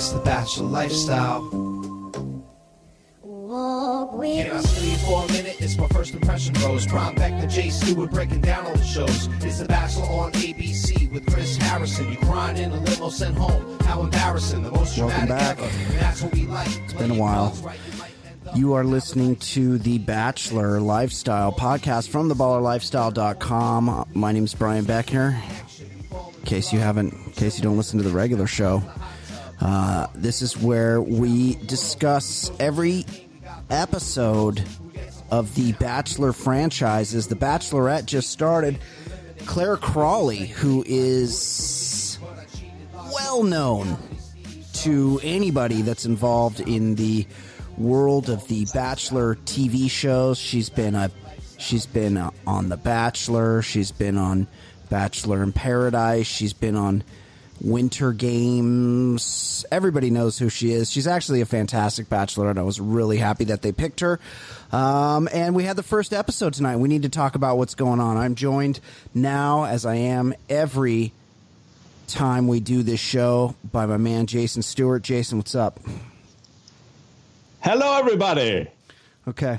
It's the bachelor lifestyle. Can I sleep for a minute? It's my first impression, bros. Prime back to Jay Stewart breaking down all the shows. It's The Bachelor on ABC with Chris Harrison. You crying in a limo sent home. How embarrassing. The most Welcome dramatic back. ever. And that's what we like. It's been a while. You are listening to the Bachelor Lifestyle podcast from theballerlifestyle.com. My name is Brian Beckner. In case you haven't, in case you don't listen to the regular show, uh, this is where we discuss every episode of the Bachelor franchises. The Bachelorette just started. Clare Crawley, who is well known to anybody that's involved in the world of the Bachelor TV shows. She's been a she's been uh, on The Bachelor. She's been on Bachelor in Paradise. She's been on Winter Games. Everybody knows who she is. She's actually a fantastic bachelor, and I was really happy that they picked her. Um, and we had the first episode tonight. We need to talk about what's going on. I'm joined now, as I am every time we do this show, by my man Jason Stewart. Jason, what's up? Hello, everybody. Okay,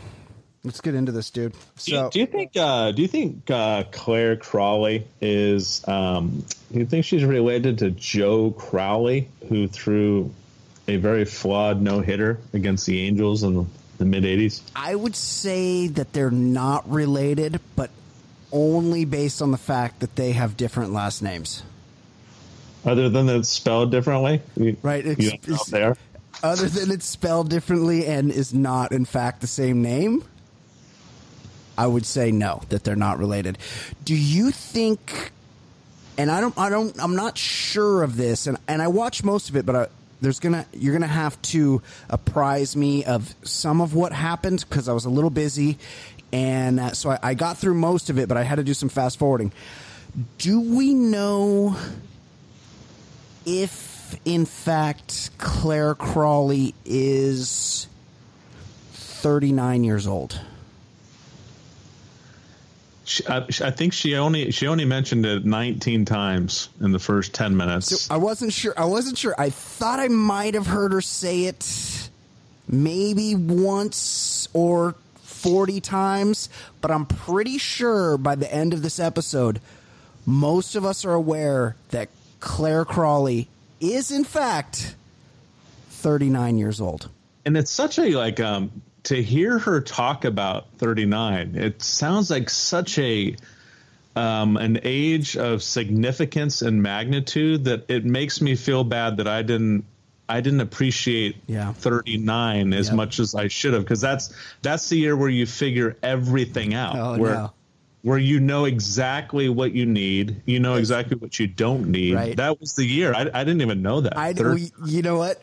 let's get into this, dude. Do, So, you, do you think? Uh, do you think uh, Clare Crawley is? Um, do you think she's related to Joe Crowley, who threw a very flawed no hitter against the Angels in the, the mid '80s? I would say that they're not related, but only based on the fact that they have different last names. Other than that, it's spelled differently, You- Right, You it's- don't know it's- if they? Other than it's spelled differently and is not, in fact, the same name, I would say no, that they're not related. Do you think? And I don't, I don't, I'm not sure of this, and and I watched most of it, but I, there's gonna, you're gonna have to apprise me of some of what happened because I was a little busy, and uh, so I, I got through most of it, but I had to do some fast forwarding. Do we know if in fact Clare Crawley is 39 years old. She, I, I think she only she only mentioned it 19 times in the first 10 minutes. I wasn't sure. I wasn't sure. I thought I might have heard her say it maybe once or 40 times, but I'm pretty sure by the end of this episode, most of us are aware that Clare Crawley is, in fact, 39 years old. and it's such a like um to hear her talk about 39 it sounds like such a um an age of significance and magnitude that it makes me feel bad that i didn't i didn't appreciate Yeah. 39 as Yep. much as i should have because that's that's the year where you figure everything out Oh, where no. where you know exactly what you need you know exactly what you don't need Right. that was the year i, I didn't even know that I, we, you know what?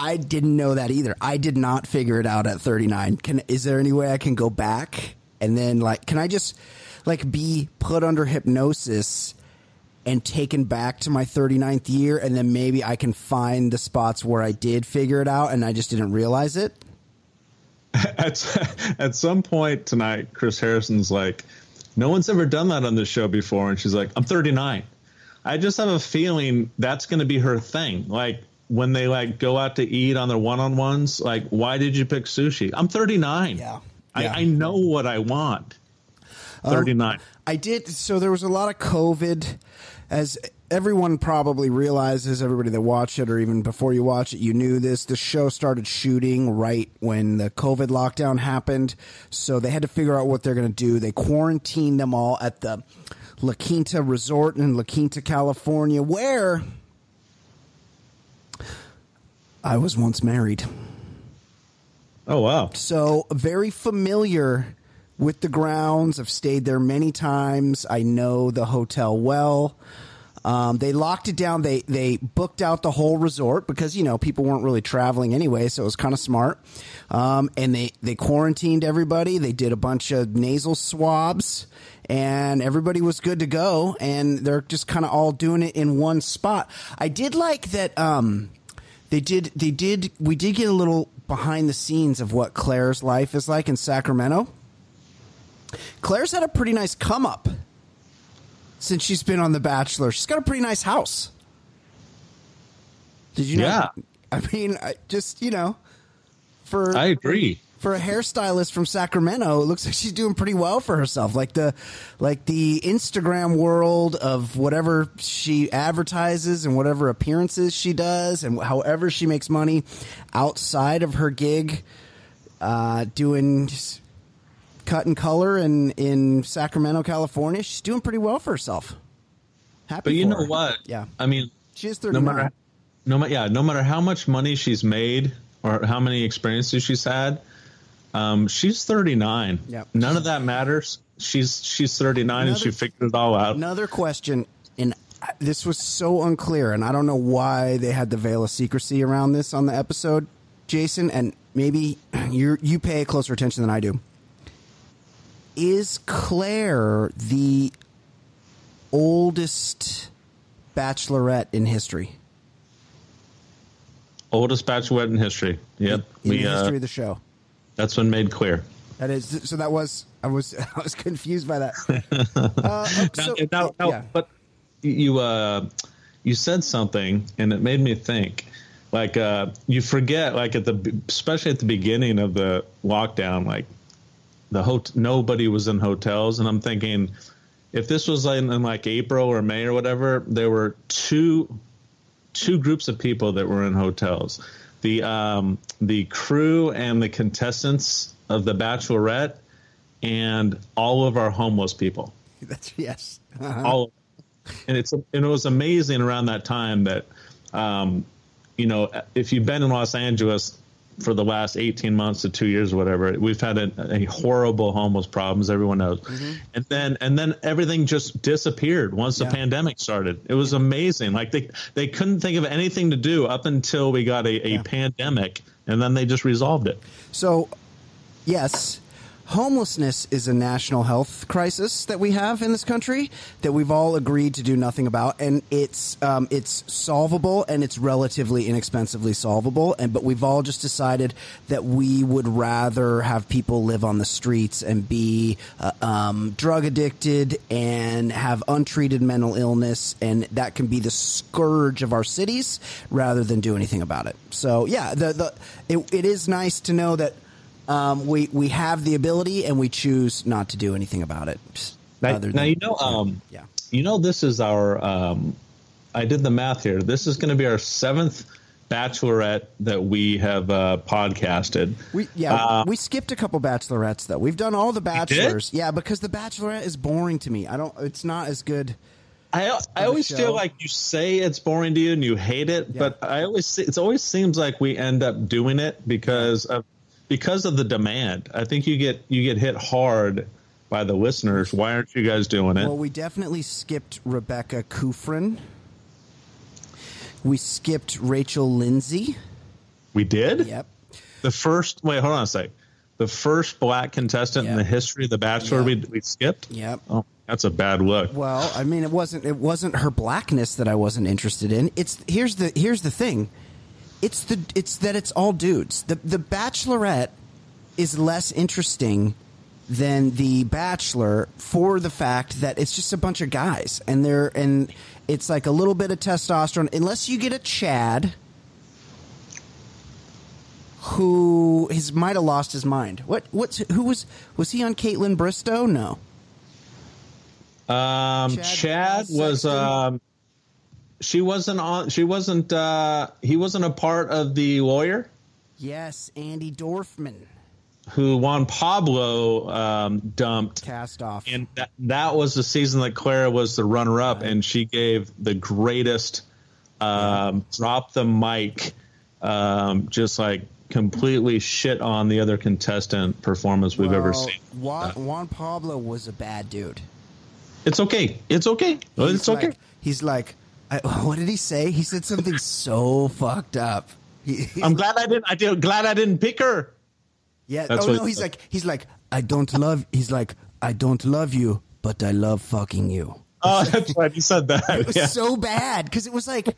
I didn't know that either. I did not figure it out at 39. Can is there any way I can go back and then like can I just like be put under hypnosis and taken back to my 39th year and then maybe I can find the spots where I did figure it out and I just didn't realize it? at, at some point tonight, Chris Harrison's like, no one's ever done that on this show before. And she's like, I'm 39. I just have a feeling that's going to be her thing. Like when they like go out to eat on their one-on-ones, like, why did you pick sushi? I'm 39. Yeah. I, Yeah. I know what I want. Thirty nine. Um, I did. So there was a lot of COVID, as everyone probably realizes. Everybody that watched it, or even before you watch it, you knew this. The show started shooting right when the COVID lockdown happened, so they had to figure out what they're going to do. They quarantined them all at the La Quinta Resort in La Quinta, California, where I was once married. Oh wow! So very familiar with the grounds. I've stayed there many times. I know the hotel well. Um, they locked it down. They they booked out the whole resort because you know people weren't really traveling anyway, so it was kind of smart. Um, and they they quarantined everybody. They did a bunch of nasal swabs, and everybody was good to go. And they're just kind of all doing it in one spot. I did like that. Um, they did they did we did get a little behind the scenes of what Clare's life is like in Sacramento. Clare's had a pretty nice come up since she's been on The Bachelor. She's got a pretty nice house. Did you know? Yeah. I mean, I just, you know, for I agree. For a hairstylist from Sacramento, it looks like she's doing pretty well for herself. Like the like the Instagram world of whatever she advertises and whatever appearances she does and however she makes money outside of her gig uh, doing cut and color in in Sacramento, California. She's doing pretty well for herself. Happy, but you know her. what? Yeah, I mean, she is no thirty matter, no matter, yeah, no matter how much money she's made or how many experiences she's had, um, she's thirty nine. Yep. None of that matters. She's she's thirty nine and she figured it all out. Another question, and this was so unclear, and I don't know why they had the veil of secrecy around this on the episode, Jason. And maybe you you pay closer attention than I do. Is Clare the oldest bachelorette in history? Oldest bachelorette in history. Yep. In we the history uh, of the show. That's been made clear. That is so. That was I was I was confused by that. Uh, so- now, now, yeah. but you uh, you said something, and it made me think. Like uh, you forget, like at the especially at the beginning of the lockdown, like the hot- nobody was in hotels, and I'm thinking if this was in, in like April or May or whatever, there were two two groups of people that were in hotels. The um, the crew and the contestants of the Bachelorette, and all of our homeless people. That's yes. all and it's and it was amazing around that time that um, you know if you've been in Los Angeles for the last 18 months to two years or whatever we've had a, a horrible homeless problems everyone knows. Mm-hmm. And then and then everything just disappeared once Yeah. the pandemic started. It was amazing. Like they they couldn't think of anything to do up until we got a, a pandemic and then they just resolved it. So, yes, homelessness is a national health crisis that we have in this country that we've all agreed to do nothing about, and it's um, it's solvable and it's relatively inexpensively solvable. And but we've all just decided that we would rather have people live on the streets and be uh, um, drug addicted and have untreated mental illness, and that can be the scourge of our cities rather than do anything about it. So yeah, the the it, it is nice to know that um, we we have the ability and we choose not to do anything about it. Now, now you know, um, yeah. you know, this is our. Um, I did the math here. This is going to be our seventh bachelorette that we have uh, podcasted. We yeah Uh, we skipped a couple bachelorettes though. We've done all the bachelors. Yeah, because the bachelorette is boring to me. I don't. It's not as good. I I always feel like you say it's boring to you and you hate it, but I always it always seems like we end up doing it because of because of the demand. I think you get you get hit hard by the listeners. Why aren't you guys doing it? Well, we definitely skipped Rebecca Kufrin. We skipped Rachel Lindsay. we did. Yep. The first wait, hold on a sec. The first black contestant in the history of The Bachelor Yeah. we, we skipped. Yep. Oh, that's a bad look. Well, I mean, it wasn't it wasn't her blackness that I wasn't interested in. It's here's the here's the thing. It's the it's that it's all dudes. The the Bachelorette is less interesting than the Bachelor for the fact that it's just a bunch of guys and they're and it's like a little bit of testosterone. Unless you get a Chad who his might have lost his mind. What what's who was was he on Kaitlyn Bristowe? No. Um, Chad Chad, was Sexton? um, she wasn't on. She wasn't. Uh, he wasn't a part of the lawyer Yes, Andi Dorfman who Juan Pablo um, dumped, cast off. and that that was the season that Clara was the runner up, and she gave the greatest um, drop the mic, um, just like completely shit on the other contestant performance we've ever seen. Juan, Juan Pablo was a bad dude. It's okay. It's okay. He's It's okay. He's like, I, what did he say? He said something so fucked up. He, I'm glad I didn't. I did. Glad I didn't pick her. Yeah. That's oh no, he's like he's like I don't love. He's like I don't love you, but I love fucking you. Oh, that's right. He said that. It was Yeah. so bad because it was like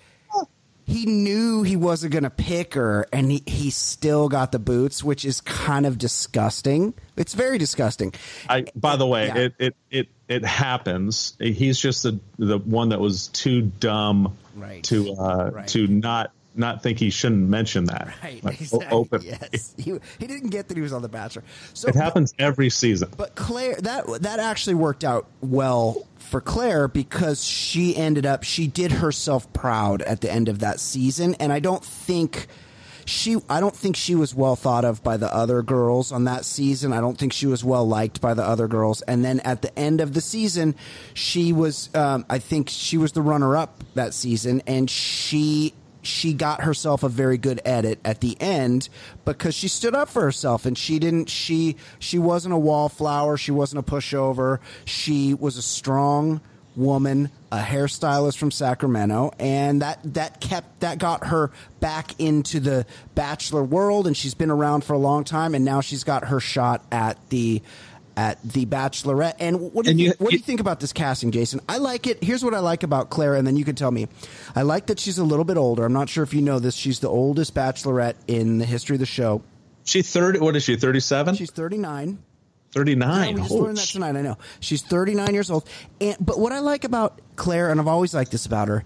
he knew he wasn't gonna pick her, and he he still got the boots, which is kind of disgusting. It's very disgusting. I, by the way, Yeah. it, it it it happens. He's just the the one that was too dumb Right. to uh, Right. to not not think he shouldn't mention that. Right. Like, exactly. open. Yes. He, he didn't get that he was on The Bachelor. So It happens every season. But Clare, that that actually worked out well for Clare because she ended up she did herself proud at the end of that season, and I don't think she I don't think she was well thought of by the other girls on that season. I don't think she was well liked by the other girls. And then at the end of the season, she was um, I think she was the runner up that season, and she she got herself a very good edit at the end because she stood up for herself and she didn't she she wasn't a wallflower she wasn't a pushover she was a strong woman a hairstylist from Sacramento and that that kept that got her back into the bachelor world and she's been around for a long time and now she's got her shot at the at the Bachelorette. And what do you, And you- think, what do you you- think about this casting, Jason? I like it. Here's what I like about Clare, and then you can tell me. I like that she's a little bit older. I'm not sure if you know this. She's the oldest Bachelorette in the history of the show. She thirty. What is she? Thirty seven. She's 39. Yeah, we just learned that tonight. I know she's 39 years old. And but what I like about Clare, and I've always liked this about her,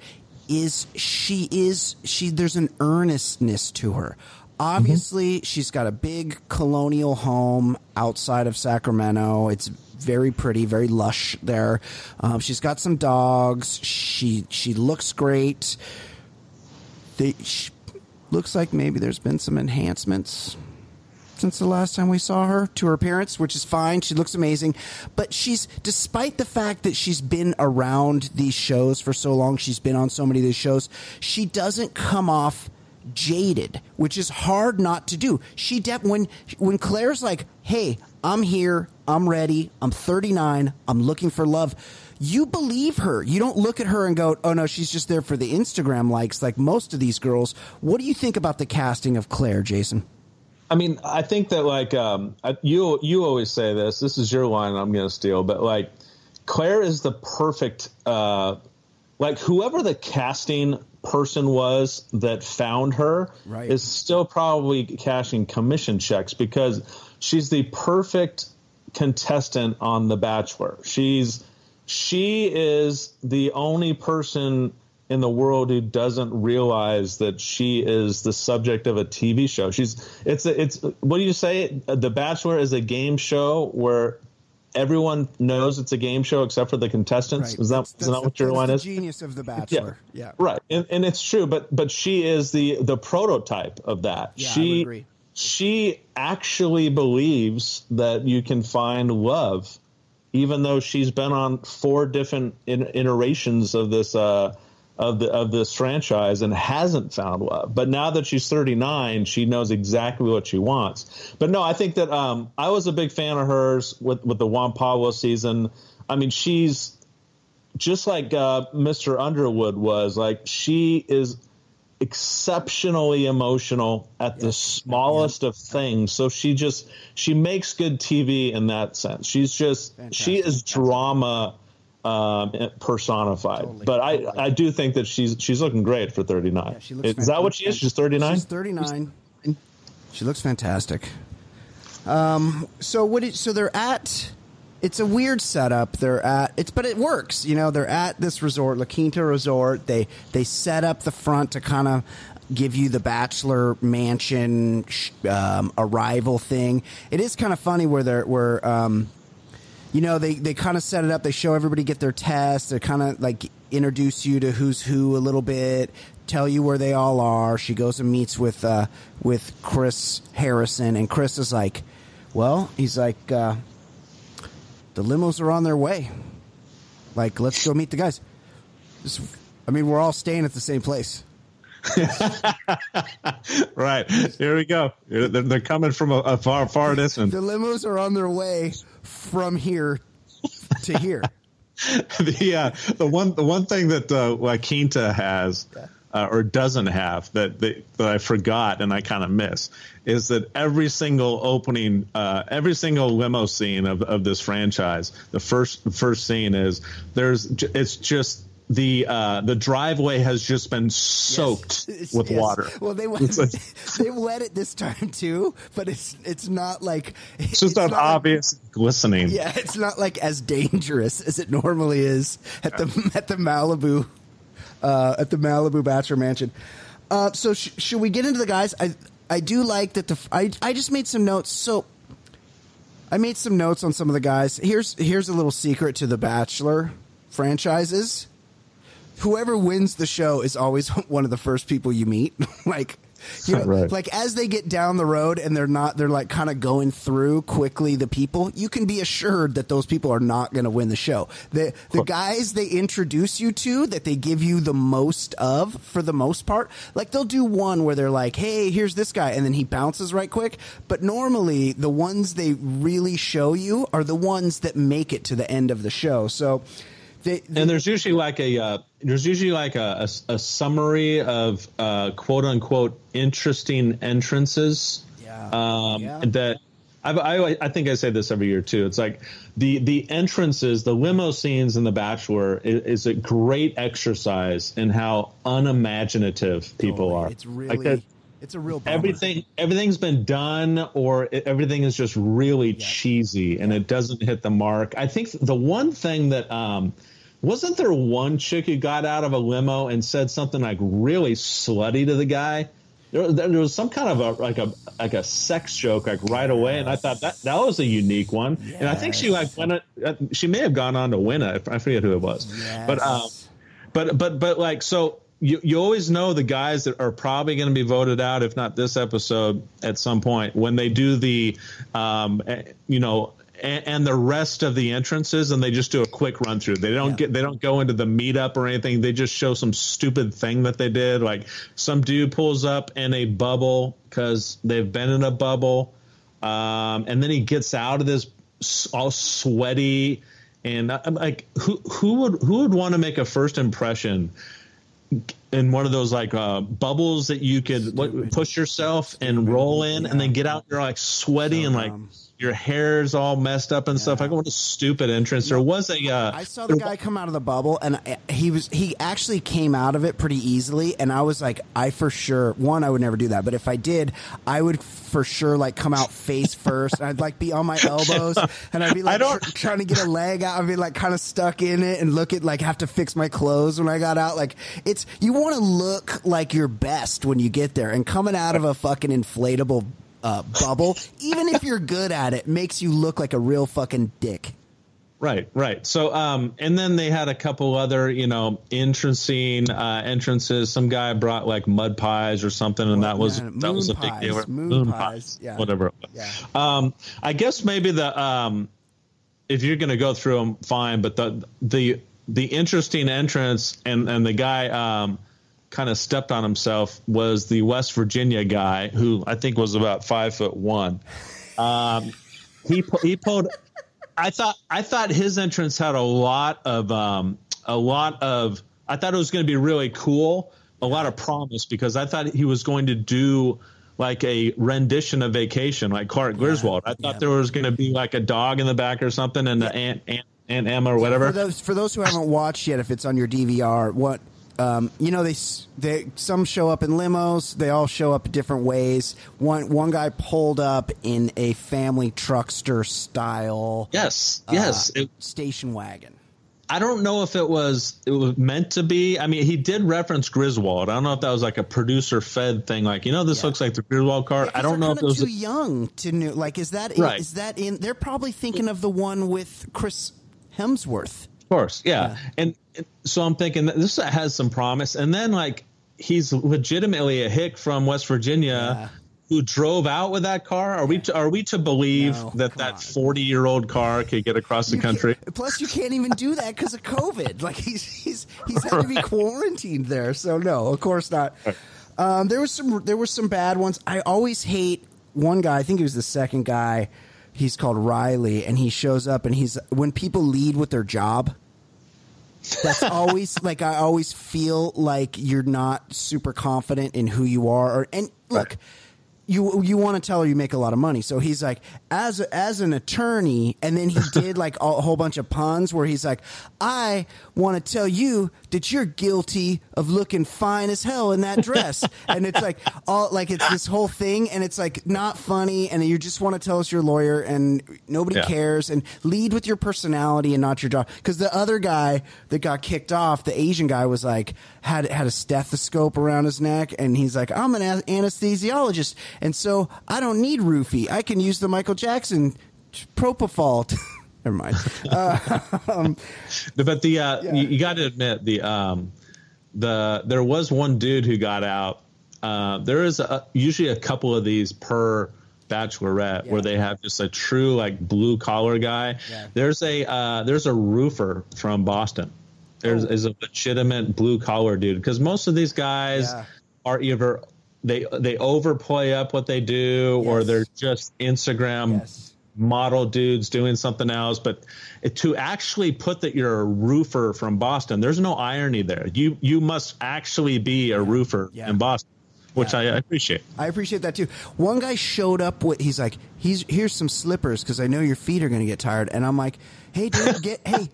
is she is she. There's an earnestness to her. Obviously, she's got a big colonial home outside of Sacramento. It's very pretty, very lush there. Um, she's got some dogs. She she looks great. They, she, looks like maybe there's been some enhancements since the last time we saw her to her appearance, which is fine. She looks amazing. But she's, despite the fact that she's been around these shows for so long, she's been on so many of these shows, she doesn't come off jaded, which is hard not to do. She de- when when Clare's like, "Hey, I'm here. I'm ready. I'm 39. I'm looking for love." You believe her. You don't look at her and go, "Oh no, she's just there for the Instagram likes," like most of these girls. What do you think about the casting of Clare, Jason? I mean, I think that like um, you you always say this. This is your line. I'm going to steal, but like Clare is the perfect. Uh, like whoever the casting person was that found her Right. is still probably cashing commission checks because she's the perfect contestant on The Bachelor. She's she is the only person in the world who doesn't realize that she is the subject of a TV show. She's it's a, it's what do you say? The Bachelor is a game show where everyone knows it's a game show except for the contestants. Is that is that what your line the is? Genius of the Bachelor. Yeah. yeah. Right, and, and it's true, but but she is the the prototype of that. Yeah, she she actually believes that you can find love, even though she's been on four different in, iterations of this uh, of the of this franchise and hasn't found love. But now that she's 39, she knows exactly what she wants. But no, I think that um, I was a big fan of hers with with the Juan Pablo season. I mean, she's just like uh, Mr. Underwood was. Like she is exceptionally emotional at the smallest of things. So she just she makes good TV in that sense. She's just she is drama um, personified. but I I do think that she's she's looking great for 39. Yeah, she looks is that what she is? She's 39. She's 39. She looks fantastic. Um, so what? It, so they're at. It's a weird setup. They're at it's, but it works. You know, they're at this resort, La Quinta Resort. They they set up the front to kind of give you the bachelor mansion um, arrival thing. It is kind of funny where they're where. Um, you know, they they kind of set it up. They show everybody get their test. They kind of like introduce you to who's who a little bit, tell you where they all are. She goes and meets with uh, with Chris Harrison, and Chris is like, "Well, he's like, uh, the limos are on their way. Like, let's go meet the guys." Just- I mean, we're all staying at the same place. right here we go. They're, they're coming from a, a far far distance. The limos are on their way from here to here. the uh, the one the one thing that uh, La Quinta has uh, or doesn't have that, that that I forgot and I kind of miss is that every single opening, uh, every single limo scene of, of this franchise, the first first scene is there's it's just the uh, the driveway has just been soaked Yes. with Yes. water. Well, they wet, they wet it this time too, but it's it's not like It's just not like- obvious glistening. yeah, it's not like as dangerous as it normally is at the at the Malibu uh, at the Malibu Bachelor Mansion. Uh, so sh- should we get into the guys? I I do like that the I I just made some notes. So I made some notes on some of the guys. Here's here's a little secret to the Bachelor franchises. Whoever wins the show is always one of the first people you meet. like you know, Right. like as they get down the road and they're not they're like kind of going through quickly the people, you can be assured that those people are not going to win the show. The the guys they introduce you to that they give you the most of for the most part, like they'll do one where they're like, "Hey, here's this guy," and then he bounces right quick. But normally, the ones they really show you are the ones that make it to the end of the show. So. They, And there's usually like a uh, there's usually like a, a, a summary of uh, quote unquote interesting entrances. Yeah. Um, Yeah. That I, I I think I say this every year too. It's like the the entrances, the limo scenes in The Bachelor is, is a great exercise in how unimaginative people are. It's really, like it's a real bummer. everything everything's been done or everything is just really cheesy and it doesn't hit the mark i think the one thing that um wasn't there one chick who got out of a limo and said something like really slutty to the guy? There, there was some kind of a like a like a sex joke like right away and i thought that that was a unique one. And i think she like went uh, she may have gone on to win it. I forget who it was. But um but but but like so you you always know the guys that are probably going to be voted out if not this episode at some point when they do the um eh, you know and, and the rest of the entrances and they just do a quick run through. They don't get they don't go into the meetup or anything. They just show some stupid thing that they did. Like some dude pulls up in a bubble because they've been in a bubble um and then he gets out of this all sweaty and I'm like, who who would who would want to make a first impression in one of those like uh, bubbles that you could what, push yourself and roll in, and then get out there like sweaty and like dumb. Your hair's all messed up and stuff. Like what a stupid entrance. There was a uh, I saw the guy come out of the bubble, and I- he was he actually came out of it pretty easily. And I was like, I for sure one, I would never do that, but if I did, I would for sure like come out face first. And I'd like be on my elbows, and I'd be like trying to get a leg out. I'd be like kind of stuck in it, and look at like have to fix my clothes when I got out. Like it's you want to look like your best when you get there, and coming out of a fucking inflatable. Uh, bubble, even if you're good at it, makes you look like a real fucking dick. Right, right. So, um, and then they had a couple other, you know, entrancing uh, entrances. Some guy brought like mud pies or something, and that was yeah, that was a moon big pies, deal. moon pies, yeah. whatever. It was. Yeah. Um, I guess maybe the um, if you're going to go through them, fine. But the the the interesting entrance and and the guy um, kind of stepped on himself was the West Virginia guy who I think was about five foot one. Um, he he pulled. I thought I thought his entrance had a lot of um, a lot of. I thought it was going to be really cool, a lot of promise because I thought he was going to do like a rendition of Vacation, like Clark Griswold. I thought yeah. there was going to be like a dog in the back or something, and the Aunt Aunt Aunt Emma or whatever. For those for those who haven't watched yet, if it's on your DVR, what um, you know, they they some show up in limos. They all show up different ways. One one guy pulled up in a family truckster style yes, yes. uh, It, station wagon. I don't know if it was it was meant to be. I mean, he did reference Griswold. I don't know if that was like a producer fed thing. Like, you know, this yeah. looks like the Griswold car. I don't know if it was too a, young to know. Like, is that right. is that in? They're probably thinking of the one with Chris Hemsworth. Of course, yeah. yeah. And, and so I'm thinking this has some promise. And then like he's legitimately a hick from West Virginia. Yeah who drove out with that car? Are we to, are we to believe no, that that forty year old car could get across the you country? Plus, you can't even do that because of COVID. Like he's he's he's had to be quarantined there. So no, of course not. Um, there was some there were some bad ones. I always hate one guy. I think he was the second guy. He's called Riley, and he shows up and he's when people lead with their job. That's always like I always feel like you're not super confident in who you are. Or and look. Right you you want to tell her you make a lot of money. So he's like, as as an attorney, and then he did like a whole bunch of puns where he's like, I want to tell you that you're guilty of looking fine as hell in that dress, and it's like all like it's this whole thing, and it's like not funny, and you just want to tell us you're lawyer, and nobody yeah. cares, and lead with your personality and not your job. Because the other guy that got kicked off, the Asian guy, was like had had a stethoscope around his neck, and he's like, I'm an anesthesiologist and so I don't need roofie. I can use the Michael Jackson propofol. Never mind. Uh, um, but the uh, yeah. you, you got to admit the um, the there was one dude who got out. Uh, there is a, usually a couple of these per bachelorette yeah. where they have just a true like blue collar guy. Yeah. There's a uh, there's a roofer from Boston. There's oh. is a legitimate blue collar dude because most of these guys are either they they overplay up what they do, yes. or they're just Instagram yes. model dudes doing something else. But to actually put that you're a roofer from Boston, there's no irony there. You you must actually be a roofer yeah. in Boston which yeah. I appreciate. I appreciate that too. One guy showed up with he's like, he's here's some slippers because I know your feet are going to get tired, and I'm like, hey dude, get hey,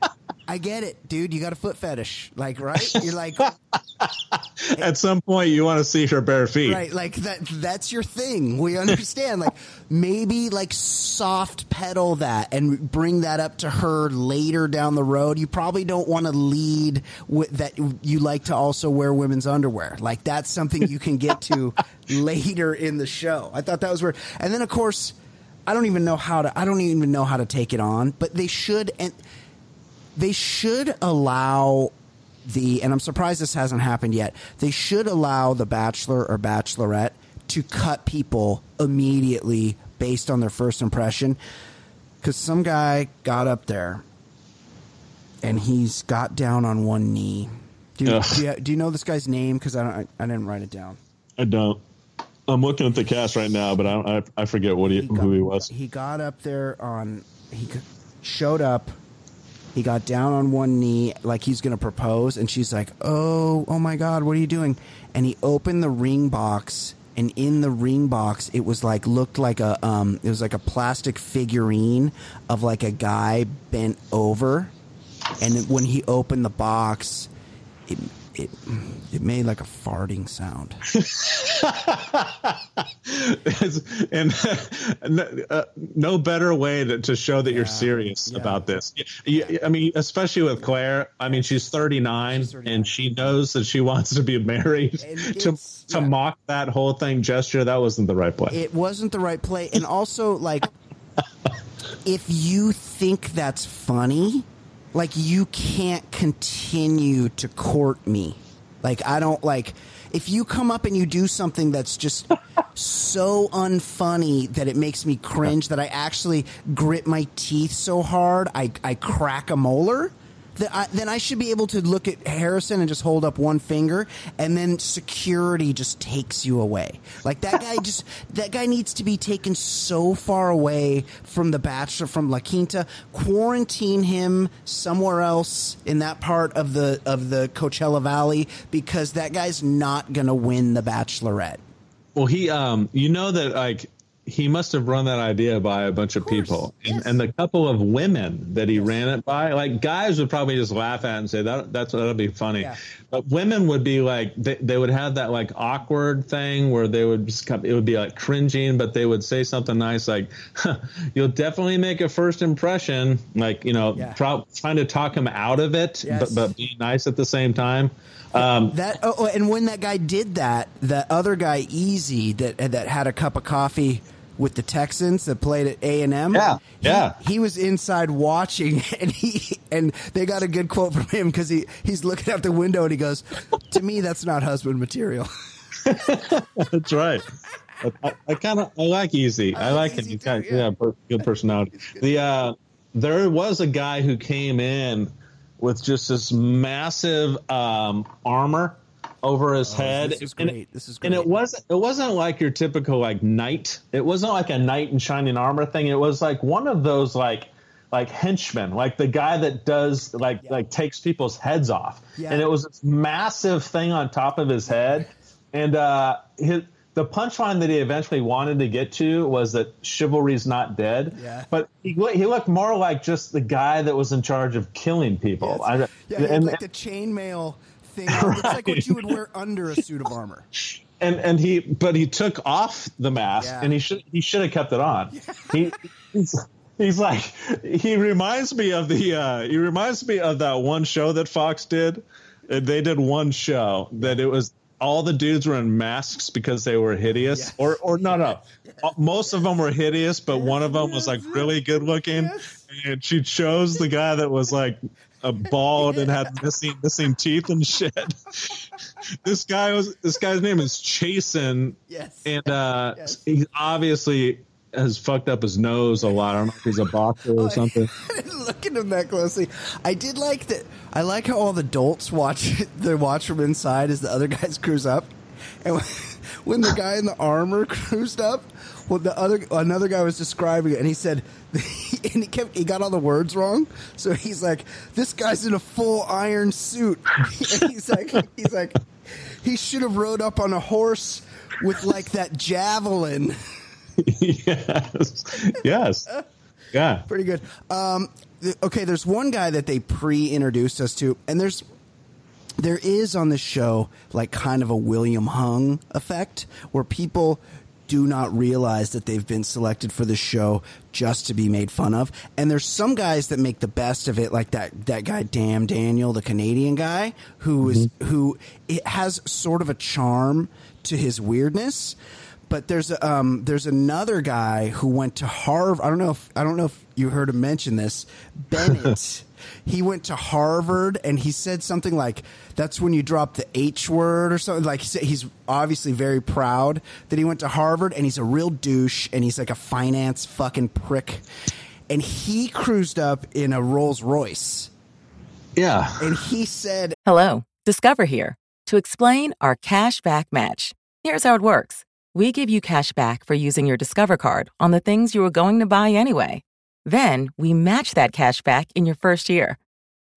I get it, dude. You got a foot fetish, like right? You're like, at some point you want to see her bare feet, right? Like that. That's your thing. We understand. like maybe like soft pedal that and bring that up to her later down the road. You probably don't want to lead with that. You like to also wear women's underwear. Like that's something you can get to later in the show. I thought that was weird. And then of course, I don't even know how to. I don't even know how to take it on. But they should and they should allow the, and I'm surprised this hasn't happened yet, they should allow the bachelor or bachelorette to cut people immediately based on their first impression. Because some guy got up there and he's got down on one knee. Do you, do you, do you know this guy's name? Because I, don't I, I didn't write it down. I don't. I'm looking at the cast right now, but I I, I forget what he, he got, who he was. He got up there on he showed up he got down on one knee like he's going to propose, and she's like, "Oh, oh my God, what are you doing?" And he opened the ring box, and in the ring box, it was like looked like a um, it was like a plastic figurine of like a guy bent over, and when he opened the box, it it it made like a farting sound. and uh, no better way to, to show that yeah, you're serious yeah. about this. You, I mean, especially with Clare. I mean, she's 39, she's 39, and she knows that she wants to be married. to to yeah. mock that whole thing gesture, that wasn't the right play. It wasn't the right play, and also like. if you think that's funny, like you can't continue to court me. Like I don't like if you come up and you do something that's just so unfunny that it makes me cringe that I actually grit my teeth so hard I I crack a molar I, then I should be able to look at Harrison and just hold up one finger, and then security just takes you away. Like that guy just that guy needs to be taken so far away from the Bachelor, from La Quinta, quarantine him somewhere else in that part of the of the Coachella Valley because that guy's not gonna win the Bachelorette. Well, he, um, you know that like he must have run that idea by a bunch of, people, and, and, the couple of women that he yes. ran it by, like guys would probably just laugh at and say that that's that'll be funny, yeah. but women would be like they, they would have that like awkward thing where they would just come, it would be like cringing, but they would say something nice like, huh, "You'll definitely make a first impression," like you know, yeah. pro- trying to talk him out of it, yes. but but be nice at the same time. Um, that oh, oh, and when that guy did that, that other guy, Easy, that that had a cup of coffee with the Texans that played at A and M. Yeah, yeah. He was inside watching, and he and they got a good quote from him because he he's looking out the window and he goes, "To me, that's not husband material." that's right. I, I kind of I like Easy. I, I like him. He's got yeah. yeah, good personality. The uh, there was a guy who came in with just this massive um, armor over his oh, head. This is great. This is great. And it wasn't it wasn't like your typical like knight. It wasn't like a knight in shining armor thing. It was like one of those like like henchmen, like the guy that does like yeah. like takes people's heads off. Yeah. And it was this massive thing on top of his head. And uh his the punchline that he eventually wanted to get to was that chivalry's not dead. Yeah. But he, he looked more like just the guy that was in charge of killing people. Yes. I, yeah, and, like the chainmail thing. Right. It's like what you would wear under a suit of armor. And and he but he took off the mask yeah. and he should he should have kept it on. Yeah. He he's, he's like he reminds me of the uh he reminds me of that one show that Fox did. They did one show that it was all the dudes were in masks because they were hideous yes. or or no no most of them were hideous but one of them was like really good looking yes. and she chose the guy that was like a bald and had missing missing teeth and shit. this guy was this guy's name is Chasen. Yes. And uh yes. he obviously has fucked up his nose a lot. I don't know if he's a boxer or something. I didn't Look at him that closely. I did like that. I like how all the dolts watch. They watch from inside as the other guys cruise up, and when the guy in the armor cruised up, well, the other another guy was describing it, and he said, and he kept he got all the words wrong. So he's like, "This guy's in a full iron suit." and he's like, he's like, he should have rode up on a horse with like that javelin. yes, yes, yeah, pretty good. Um, okay, there's one guy that they pre-introduced us to, and there's there is on this show like kind of a William Hung effect where people do not realize that they've been selected for the show just to be made fun of. And there's some guys that make the best of it, like that that guy Damn Daniel, the Canadian guy, who is, mm-hmm. who it has sort of a charm to his weirdness. But there's um there's another guy who went to Harvard. I don't know if I don't know if you heard him mention this. Bennett. he went to Harvard and he said something like, that's when you drop the H word or something. Like he's obviously very proud that he went to Harvard and he's a real douche and he's like a finance fucking prick. And he cruised up in a Rolls Royce. Yeah. And he said, Hello, Discover here to explain our cash back match. Here's how it works we give you cash back for using your Discover card on the things you were going to buy anyway. Then we match that cash back in your first year.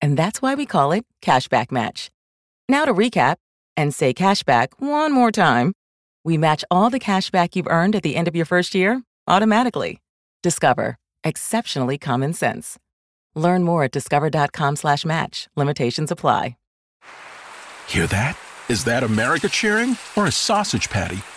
And that's why we call it Cashback Match. Now to recap and say cashback one more time. We match all the cash back you've earned at the end of your first year automatically. Discover. Exceptionally common sense. Learn more at discover.com slash match. Limitations apply. Hear that? Is that America cheering or a sausage patty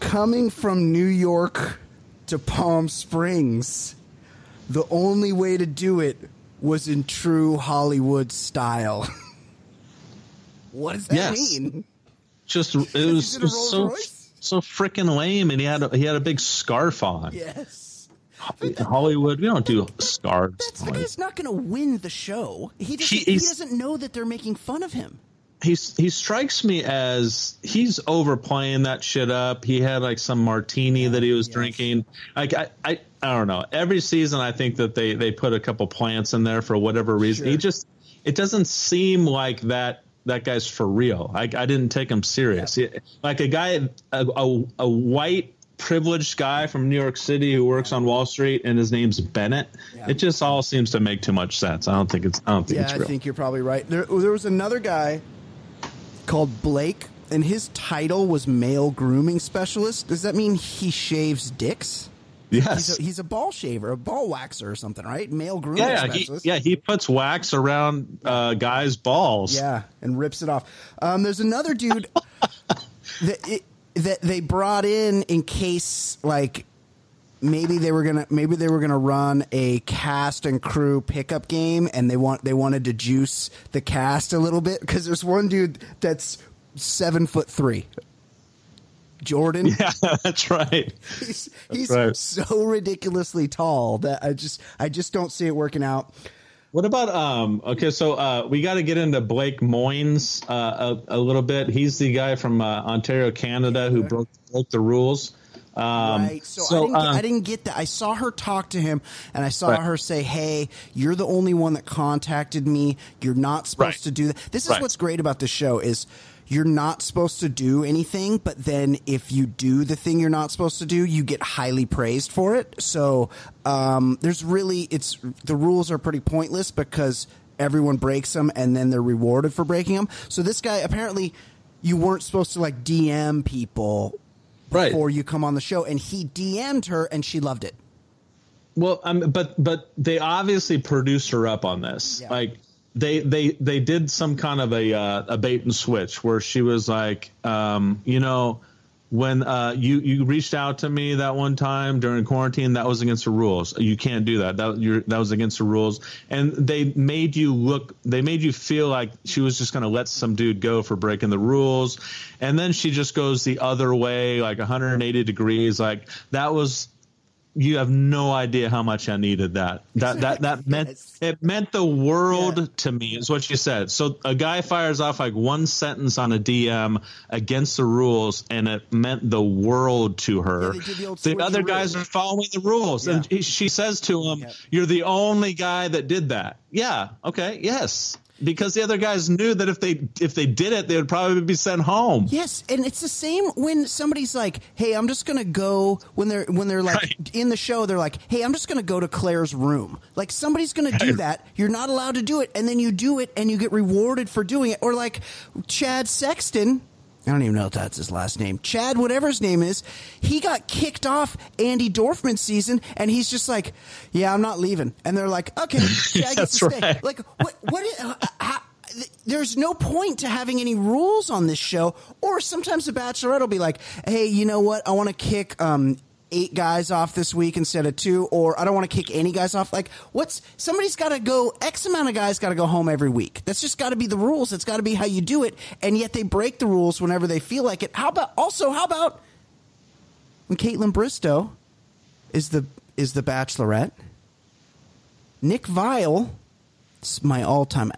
Coming from New York to Palm Springs, the only way to do it was in true Hollywood style. what does that yes. mean? Just it was, was so so freaking lame, and he had a, he had a big scarf on. Yes. Hollywood, we don't do scarves. That's, the guy's not going to win the show. He doesn't, he, he doesn't know that they're making fun of him. He's he strikes me as he's overplaying that shit up. He had like some martini that he was drinking. Like I, I I don't know. Every season I think that they they put a couple plants in there for whatever reason. He just it doesn't seem like that that guy's for real. I, I didn't take him serious. He- like a guy, a, a, a white privileged guy from New York City who works on Wall Street and his name's Bennett. It just all seems to make too much sense. I don't think it's I don't think Yeah, it's I think you're probably right. There, there was another guy called Blake, and his title was male grooming specialist. Does that mean he shaves dicks? yes. He's a, he's a ball shaver, a ball waxer or something, right? Male grooming yeah, he, specialist. yeah, he puts wax around uh, guys' balls. Yeah, and rips it off. Um, there's another dude that it, that they brought in in case like maybe they were gonna maybe they were gonna run a cast and crew pickup game, and they want they wanted to juice the cast a little bit because there's one dude that's seven foot three. Jordan, Yeah, that's right. he's, he's right. so ridiculously tall that I just I just don't see it working out. What about um? Okay, so uh, we got to get into Blake Moynes uh, a, a little bit. He's the guy from uh, Ontario, Canada, who broke broke the rules. Um, right. So, I, didn't, um, I didn't get that. I saw her talk to him, and I saw Right. her say, "Hey, you're the only one that contacted me. You're not supposed Right. to do that." This is Right. what's great about the show is you're not supposed to do anything, but then if you do the thing you're not supposed to do, you get highly praised for it. So um, there's really it's the rules are pretty pointless because everyone breaks them, and then they're rewarded for breaking them. So this guy apparently. You weren't supposed to like DM people Right. before you come on the show, and he DM'd her, and she loved it. Well, um, but but they obviously produced her up on this. Yeah. Like they they they did some kind of a uh, a bait and switch where she was like, um, you know, when uh, you you reached out to me that one time during quarantine, that was against the rules. You can't do that. That that was against the rules. And they made you look. They made you feel like she was just going to let some dude go for breaking the rules, and then she just goes the other way, like 180 degrees. Like that was you have no idea how much I needed that. That that that meant Yes. it meant the world Yeah. to me. Is what she said. So a guy fires off like one sentence on a DM against the rules, and it meant the world to her. they did the other guys are following the rules, and Yeah. he, she says to him, Yeah. "You're the only guy that did that." Yeah. Okay. Yes. Because the other guys knew that if they if they did it, they would probably be sent home. Yes, and it's the same when somebody's like, "Hey, I'm just gonna go." When they're when they're like Right. in the show, they're like, "Hey, I'm just gonna go to Clare's room." Like somebody's gonna do that. You're not allowed to do it, and then you do it, and you get rewarded for doing it. Or like Chad Sexton. I don't even know if that's his last name. Chad, whatever his name is, he got kicked off Andi Dorfman's season, and he's just like, "Yeah, I'm not leaving." And they're like, "Okay, Chad gets to That's stay." right. Like, what? What? Is, uh, how, there's no point to having any rules on this show. Or sometimes the Bachelorette will be like, "Hey, you know what? I want to kick um, eight guys off this week instead of two, or I don't want to kick any guys off." Like, what's somebody's got to go? X amount of guys got to go home every week. That's just got to be the rules. It's got to be how you do it. And yet they break the rules whenever they feel like it. How about also? How about when Kaitlyn Bristowe is the is the Bachelorette? Nick Viall, it's my all time.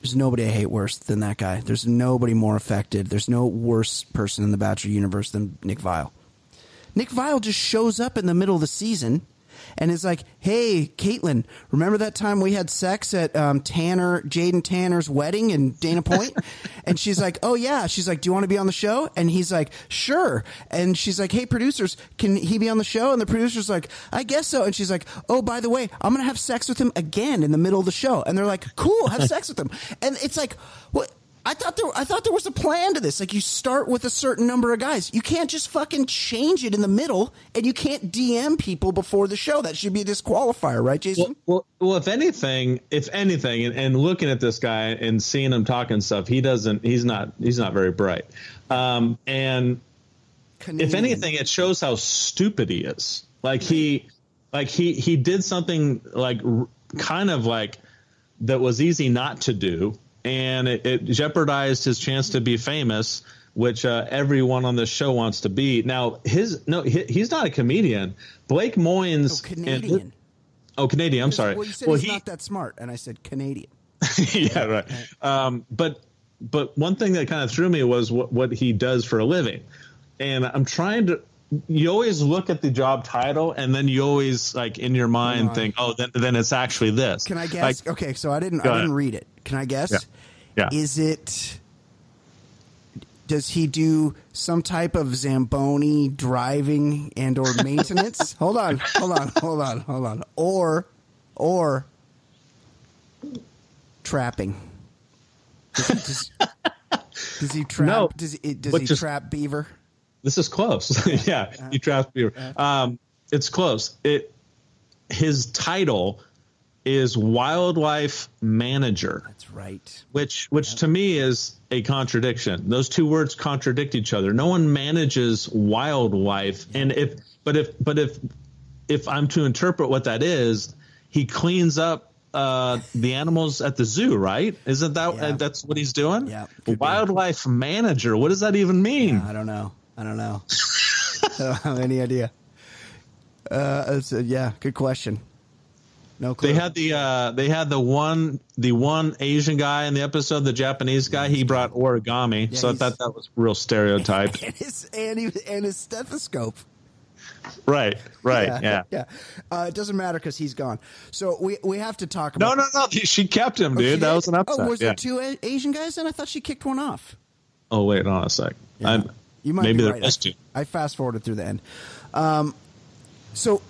There's nobody I hate worse than that guy. There's nobody more affected. There's no worse person in the Bachelor universe than Nick Viall. Nick Viall just shows up in the middle of the season and is like, "Hey, Kaitlyn, remember that time we had sex at um, Tanner, Jaden Tanner's wedding in Dana Point?" and she's like, "Oh yeah." She's like, "Do you want to be on the show?" And he's like, "Sure." And she's like, "Hey, producers, can he be on the show?" And the producer's like, "I guess so." And she's like, "Oh, by the way, I'm gonna have sex with him again in the middle of the show." And they're like, "Cool, have sex with him." And it's like, what? I thought there, I thought there was a plan to this. Like you start with a certain number of guys. You can't just fucking change it in the middle, and you can't DM people before the show. That should be a disqualifier, right, Jason? Well, well, well, if anything, if anything, and, and looking at this guy and seeing him talking stuff, he doesn't. He's not. He's not very bright. Um, and if anything, it shows how stupid he is. Like he, like he, he did something like r- kind of like that was easy not to do, and it, it jeopardized his chance to be famous, which uh, everyone on this show wants to be. Now, his no, he, he's not a comedian. Blake oh, Moynes, Canadian. and- oh, Canadian. I'm sorry. Well, you said well, he's he, not that smart, and I said Canadian. yeah, right. Um, but but one thing that kind of threw me was what what he does for a living, and I'm trying to. You always look at the job title, and then you always like in your mind think, "Oh, then then it's actually this." Can I guess? Like, okay, so I didn't. I didn't ahead. read it. Can I guess? Yeah. Yeah. Is it? Does he do some type of zamboni driving and or maintenance? hold on, hold on, hold on, hold on. Or, or trapping. Does he, does, does he trap? No, Does he, does he just- trap beaver? This is close. yeah, he traps beaver. Um, it's close. It his title is wildlife manager, That's right. which which to me is a contradiction. Those two words contradict each other. No one manages wildlife, and if but if but if if I'm to interpret what that is, he cleans up uh, the animals at the zoo, right? Isn't that Yeah. uh, that's what he's doing? Yeah, could be. wildlife manager. What does that even mean? I don't know. I don't know. I don't have any idea. Uh, a, yeah, good question. No clue. They had the uh, they had the one the one Asian guy in the episode, the Japanese guy. He brought origami, Yeah, so I thought that was real stereotype. and his and, he, and his stethoscope. right, right, yeah. yeah. Uh, it doesn't matter because he's gone. So we we have to talk about. No, no, no. She kept him, Oh, dude. that did? was an upset. Oh, was yeah. there two Asian guys? And I thought she kicked one off. Oh, wait, hold on a sec. I'm, You might maybe be there right. was two. I fast forwarded through the end. Um, so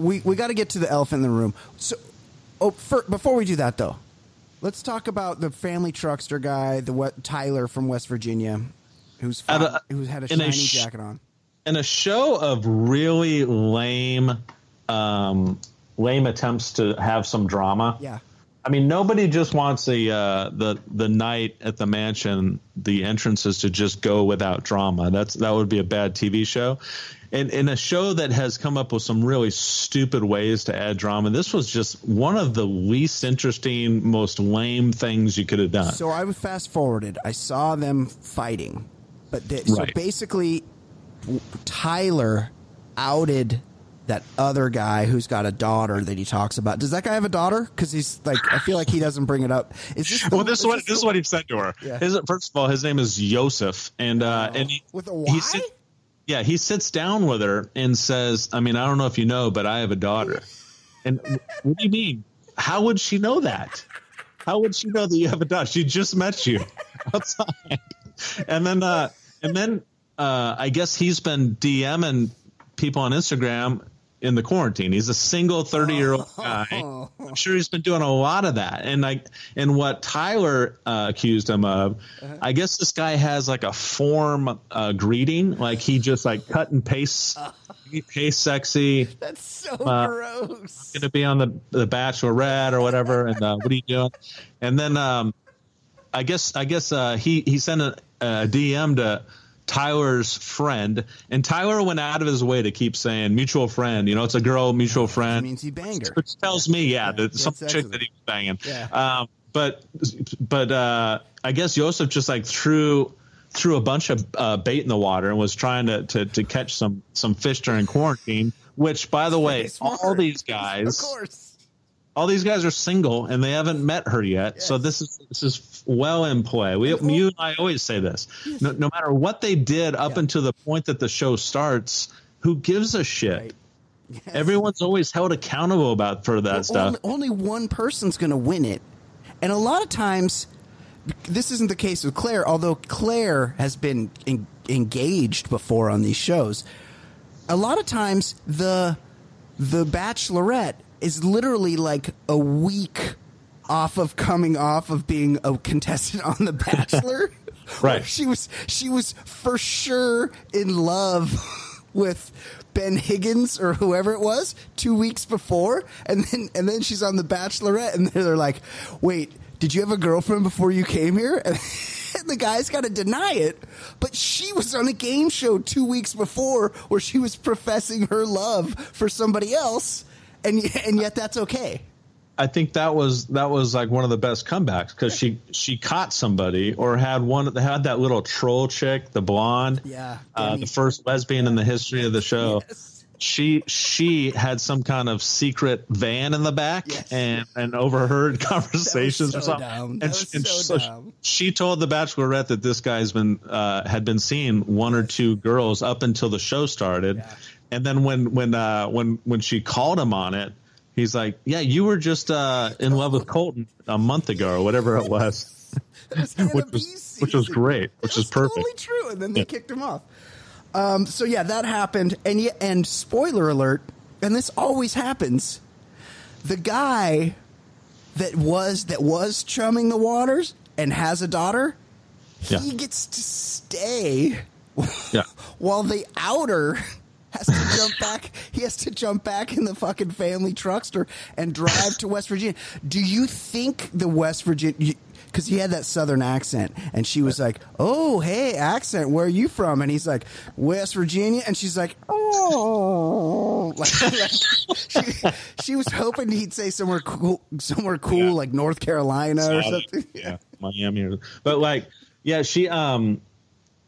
we we got to get to the elephant in the room. So, oh, for, before we do that though, let's talk about the family truckster guy, the what, Tyler from West Virginia, who's fought, a- who's had a in a shiny sh- jacket on. in a show of really lame, um, lame attempts to have some drama. Yeah. I mean, nobody just wants the uh, the the night at the mansion, the entrances to just go without drama. That's that would be a bad TV show. And in a show that has come up with some really stupid ways to add drama, this was just one of the least interesting, most lame things you could have done. So I fast forwarded. I saw them fighting, but they, so basically, Tyler outed that other guy who's got a daughter that he talks about. Does that guy have a daughter? Because he's like, I feel like he doesn't bring it up. Is this the- well, this is what this is what he said to her. Yeah. His, first of all, his name is Joseph, and uh, and he, with a he Y? Yeah, he sits down with her and says, "I mean, I don't know if you know, but I have a daughter." And what do you mean? How would she know that? How would she know that you have a daughter? She just met you outside, and then uh, and then uh, I guess he's been DMing people on Instagram in the quarantine. He's a single thirty year old guy. I'm sure he's been doing a lot of that. And like, and what Tyler uh, accused him of, I guess this guy has like a form uh, greeting, like he just like cut and paste, hey sexy, That's so Uh, gross. going to be on the the Bachelorette or whatever. And uh, what are you doing? And then um, I guess I guess uh, he he sent a, a DM to Tyler's friend, and Tyler went out of his way to keep saying mutual friend. You know, it's a girl mutual That friend means he banged her. which tells me, yeah, that some chick that he was banging. Yeah. Um, but but uh, I guess Joseph just like threw threw a bunch of uh, bait in the water and was trying to, to to catch some some fish during quarantine. Which, by the way, all these of guys, course. All these guys are single and they haven't met her yet. So this is this is well in play. We you and I always say this. No, no matter what they did up Yeah. until the point that the show starts, who gives a shit? Right. Everyone's always held accountable about for that stuff. Only, only one person's going to win it. And a lot of times, this isn't the case with Clare, although Clare has been en- engaged before on these shows. A lot of times, the the Bachelorette is literally like a week off of coming off of being a contestant on The Bachelor. Right. She was she was for sure in love with Ben Higgins or whoever it was two weeks before, and then and then she's on The Bachelorette, and they're like, "Wait, did you have a girlfriend before you came here?" And the guy's got to deny it, but she was on a game show two weeks before where she was professing her love for somebody else, and and yet that's okay. I think that was that was like one of the best comebacks because she she caught somebody or had one had that little troll chick, the blonde, Yeah, uh, the first lesbian in the history of the show. Yes. she she had some kind of secret van in the back Yes. and and overheard conversations so or something. dumb. And, she- and so so she told the Bachelorette that this guy's been uh, had been seeing one or two girls up until the show started, and then when when uh, when when she called him on it, he's like, "Yeah, you were just uh, in love with Colton a month ago or whatever it was." which was which was great, which is perfect. Totally true, and then they kicked him off. Um, so yeah, that happened, and yeah, and spoiler alert, and this always happens. The guy that was that was chumming the waters and has a daughter, he Yeah. gets to stay Yeah. while the outer has to jump back. He has to jump back in the fucking family truckster and drive to West Virginia. Do you think the West Virginia? Because he had that southern accent, and she was like, "Oh, hey, accent, where are you from?" And he's like, "West Virginia," and she's like, "Oh," like, like she, she was hoping he'd say somewhere cool, somewhere cool Yeah. like North Carolina or something. yeah, Miami. But like, yeah, she um,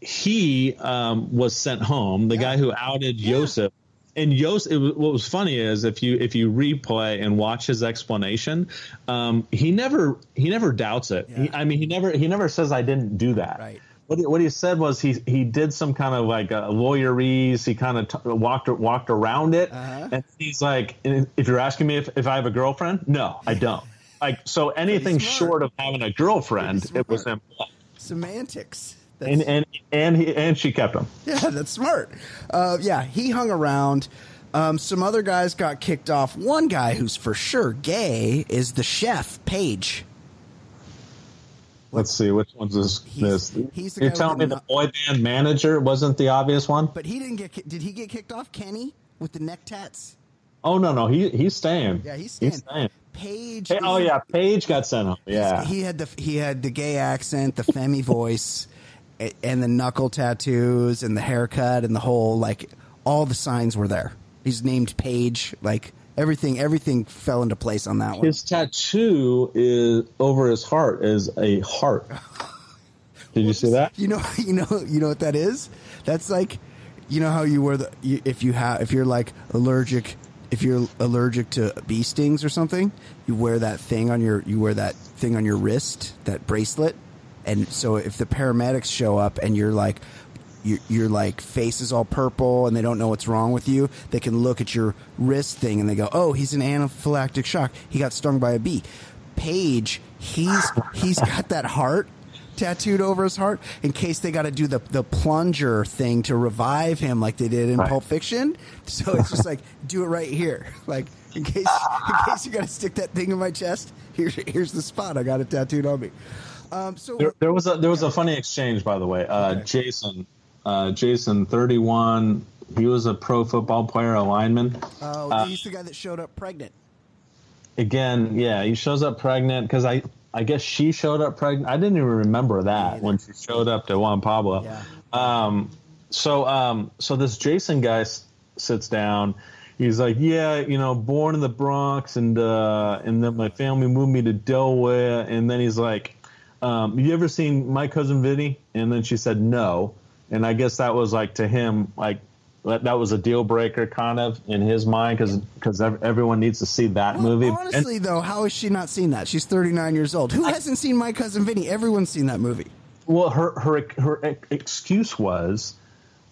he um was sent home. The guy who outed Yosef. And Yosef, it what was funny is if you if you replay and watch his explanation, um, he never he never doubts it. He, I mean, he never he never says I didn't do that. Right. What he, what he said was he he did some kind of like a lawyerese. He kind of t- walked walked around it, Uh-huh. and he's like, if you're asking me if, if I have a girlfriend, no, I don't. Like so, anything short of having a girlfriend, it was him. Semantics. That's, And and and he and she kept him. Yeah, that's smart. Uh, yeah, he hung around. Um, some other guys got kicked off. One guy who's for sure gay is the chef, Paige. Let's see which one's this. He's- this. he's You're telling me the boy band manager wasn't the obvious one? But he didn't get. Did he get kicked off? Kenny with the neck tats. Oh no no he he's staying. Yeah, he's staying. He's staying. Paige. Hey, oh yeah, Paige got sent home. Yeah. He had the he had the gay accent, the femi voice, and the knuckle tattoos, and the haircut, and the whole like all the signs were there. He's named Paige. Like everything, everything fell into place on that one. His tattoo is over his heart is a heart. Did you see that? You know, you know, you know what that is? That's like, you know how you wear the you, if you have if you're like allergic if you're allergic to bee stings or something, you wear that thing on your you wear that thing on your wrist, that bracelet, and so if the paramedics show up and you're like. Your, your like face is all purple and they don't know what's wrong with you. They can look at your wrist thing and they go, "Oh, he's an anaphylactic shock. He got stung by a bee." Paige, he's he's got that heart tattooed over his heart in case they got to do the the plunger thing to revive him like they did in Right. Pulp Fiction. So it's just like do it right here, like in case in case you got to stick that thing in my chest. Here's here's the spot. I got it tattooed on me. Um, so There, there was a there was a funny exchange, by the way. Uh, Jason, uh, Jason, thirty one. He was a pro football player, a lineman. oh, he's the guy that showed up pregnant. Again, yeah, he shows up pregnant because I I guess she showed up pregnant. I didn't even remember that when she showed up to Juan Pablo. Yeah. Um, so um, so this Jason guy s- sits down. He's like, yeah, you know, born in the Bronx, and uh, and then my family moved me to Delaware, and then he's like, um, you ever seen my cousin Vinny? And then she said no, and I guess that was like to him like that, that was a deal breaker kind of in his mind because because everyone needs to see that Well, movie. And- honestly, though, how has she not seen that? She's 39 years old. Who hasn't seen My Cousin Vinny? Everyone's seen that movie. Well, her her her excuse was,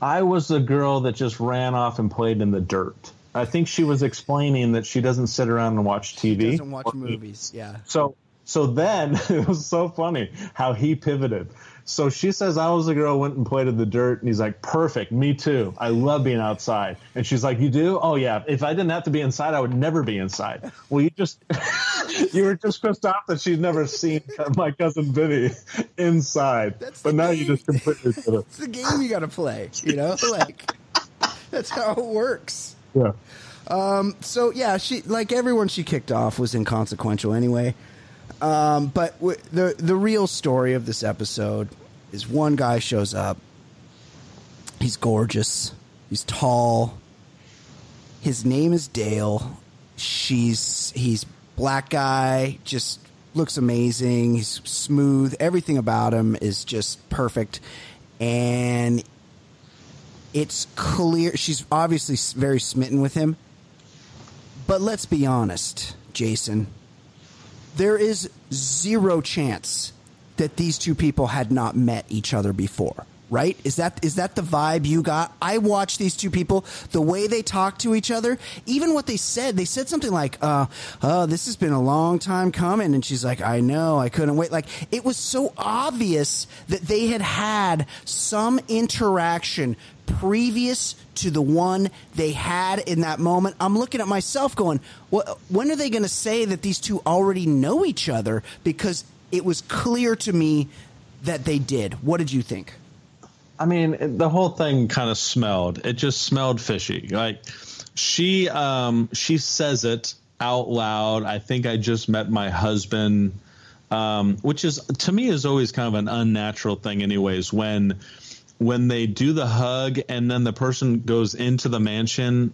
I was the girl that just ran off and played in the dirt. I think she was explaining that she doesn't sit around and watch TV. She Doesn't watch or movies. Yeah. So so then it was so funny how he pivoted. So she says I was a girl went and played in the dirt, and he's like, "Perfect, me too. I love being outside." And she's like, "You do? Oh yeah. If I didn't have to be inside, I would never be inside." Well, you just you were just pissed off that she's never seen my cousin Vinny inside, That's but now you just completely did it. It's the game you got to play, you know? Like, that's how it works. Yeah. Um, so, yeah, she, like everyone she kicked off was inconsequential anyway. Um, but w- the, the real story of this episode is one guy shows up. He's gorgeous. He's tall. His name is Dale. She's he's black guy, just looks amazing. He's smooth. Everything about him is just perfect. And It's clear she's obviously very smitten with him. But let's be honest, Jason. There is zero chance that these two people had not met each other before. Right? Is that is that the vibe you got? I watched these two people, the way they talked to each other, even what they said. They said something like, uh, "Oh, this has been a long time coming," and she's like, "I know, I couldn't wait." Like it was so obvious that they had had some interaction previous to the one they had in that moment. I'm looking at myself going, well, when are they going to say that these two already know each other? Because it was clear to me that they did. What did you think? I mean, the whole thing kind of smelled. It just smelled fishy. Like she, um, she says it out loud. I think I just met my husband, um, which is to me is always kind of an unnatural thing, anyways. When when they do the hug and then the person goes into the mansion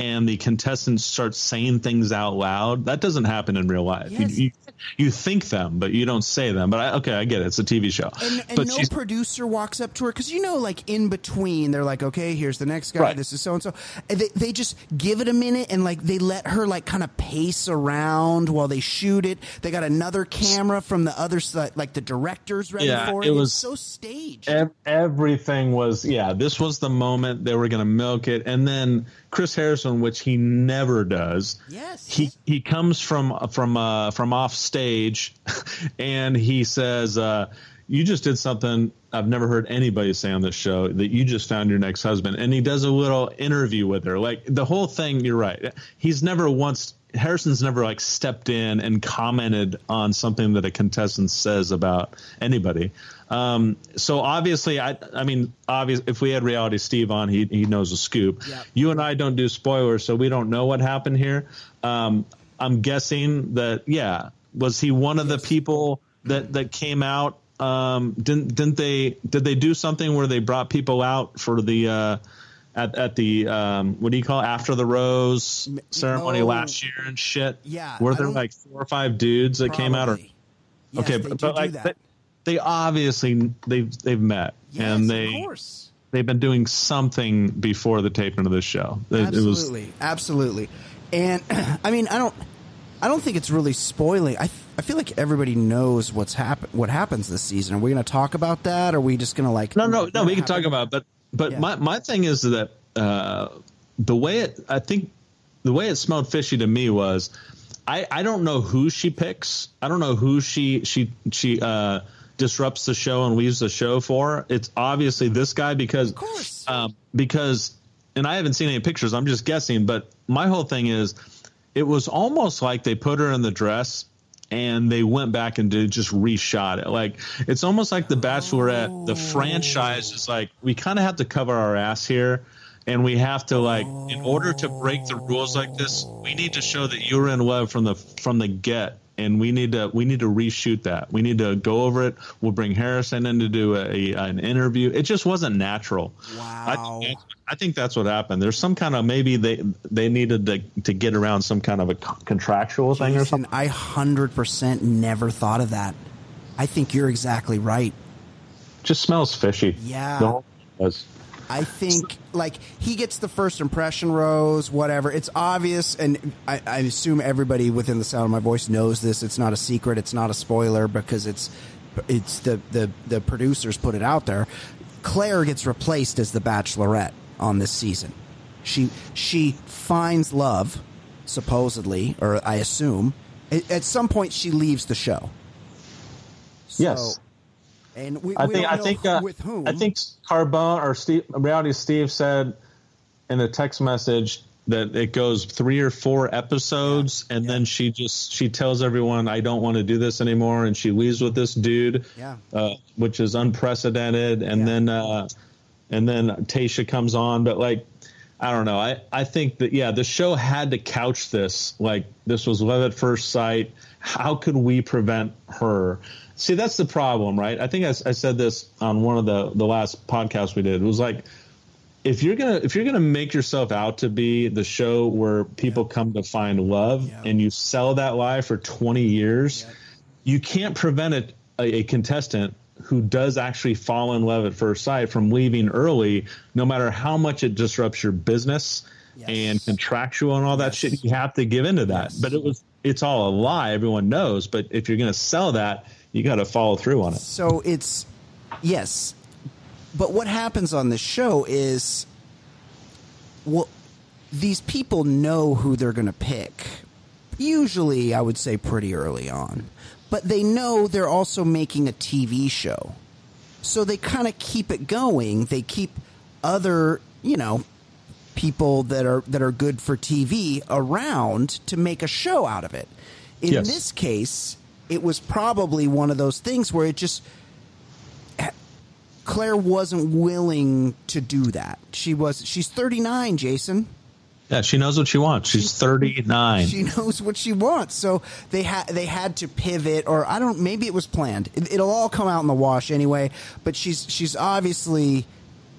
and the contestants start saying things out loud, that doesn't happen in real life. Yes. You, you, you think them, but you don't say them. But I, okay, I get it. It's a TV show. And, and but no producer walks up to her because you know, like in between, they're like, "Okay, here's the next guy. Right. This is so and so." They they just give it a minute and like they let her like kind of pace around while they shoot it. They got another camera from the other side, like the director's ready Yeah, for it. it It's was- so staged. Ev- everything was yeah this was the moment they were going to milk it and then chris harrison which he never does Yes. he he comes from from uh from off stage and he says uh you just did something I've never heard anybody say on this show that you just found your next husband. And he does a little interview with her. Like the whole thing, you're right. He's never once, Harrison's never like stepped in and commented on something that a contestant says about anybody. Um, so obviously, I, I mean, obvious. If we had Reality Steve on, he he knows a scoop. Yep. You and I don't do spoilers, so we don't know what happened here. Um, I'm guessing that yeah, was he one of the people that that came out? Um, didn't didn't they did they do something where they brought people out for the uh, at at the um, what do you call it? after the rose ceremony no. last year and shit? Yeah, were there like four or five dudes that came out? Or Yes, okay, but, but like they, they obviously they've they've met yes, and they of course. they've been doing something before the taping of this show. It, it was absolutely, absolutely. And I mean, I don't, I don't think it's really spoiling. I, I feel like everybody knows what's happen, what happens this season. Are we going to talk about that? Or are we just going to like? no, no, no. We can happen? talk about, it, but but Yeah. my my thing is that uh, the way it, I think the way it smelled fishy to me was, I I don't know who she picks. I don't know who she she she uh, disrupts the show and leaves the show for. It's obviously this guy because course. um, because and I haven't seen any pictures. I'm just guessing, but my whole thing is, it was almost like they put her in the dress and they went back and did just reshot it. Like it's almost like the Bachelorette, the franchise is like we kind of have to cover our ass here. And we have to like, in order to break the rules like this, we need to show that you were in love from the from the get, and we need to we need to reshoot that. We need to go over it. We'll bring Harrison in to do a, an interview. It just wasn't natural. I, Wow. that's- I think that's what happened. There's some kind of maybe they they needed to to get around some kind of a con- contractual thing or something. I hundred percent never thought of that. I think you're exactly right. Just smells fishy. Yeah. The whole was. I think like he gets the first impression rose, whatever. It's obvious, and I, I assume everybody within the sound of my voice knows this. It's not a secret. It's not a spoiler because it's it's the the the producers put it out there. Clare gets replaced as the Bachelorette on this season. She she finds love, supposedly, or I assume. At, some point, she leaves the show. So, Yes. And we, I we think I think uh, with whom. I think Carbone or Steve Reality Steve said in a text message that it goes three or four episodes and then she just she tells everyone I don't want to do this anymore and she leaves with this dude Yeah. uh, which is unprecedented and Yeah. then uh, and then Tayshia comes on but like I don't know I I think that yeah the show had to couch this like this was love at first sight how could we prevent her see that's the problem right I think I, I said this on one of the the last podcasts we did it was like if you're gonna if you're gonna make yourself out to be the show where people come to find love Yeah. and you sell that lie for 20 years you can't prevent it a, a contestant who does actually fall in love at first sight from leaving early, no matter how much it disrupts your business yes. and contractual and all that yes. shit, you have to give into that. Yes. But it was it's all a lie. Everyone knows. But if you're going to sell that, you got to follow through on it. So it's yes, but what happens on this show is, well, these people know who they're going to pick. Usually, I would say pretty early on, but they know they're also making a TV show, so they kind of keep it going. They keep other, you know, people that are that are good for TV around to make a show out of it. In yes. this case, it was probably one of those things where it just Clare wasn't willing to do that. She was she's 39, Jason. Yeah, she knows what she wants. She's 39. She knows what she wants. So they had they had to pivot or I don't maybe it was planned. It, it'll all come out in the wash anyway, but she's she's obviously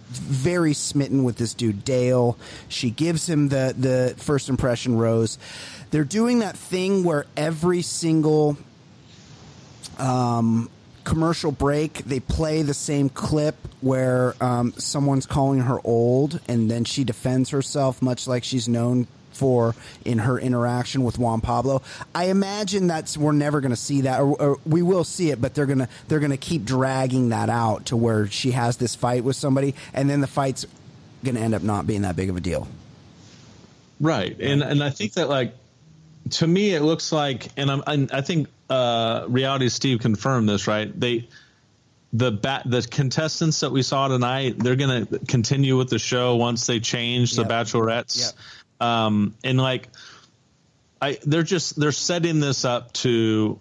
very smitten with this dude Dale. She gives him the the first impression rose. They're doing that thing where every single um, commercial break, they play the same clip where um, someone's calling her old, and then she defends herself, much like she's known for in her interaction with Juan Pablo. I imagine that's we're never going to see that, or, or, we will see it, but they're gonna they're gonna keep dragging that out to where she has this fight with somebody, and then the fight's going to end up not being that big of a deal. Right, and and I think that like to me it looks like, and I'm I think uh, reality Steve confirmed this, right? They the bat the contestants that we saw tonight, they're gonna continue with the show once they change yep. the bachelorettes. Yep. Um, and like I they're just they're setting this up to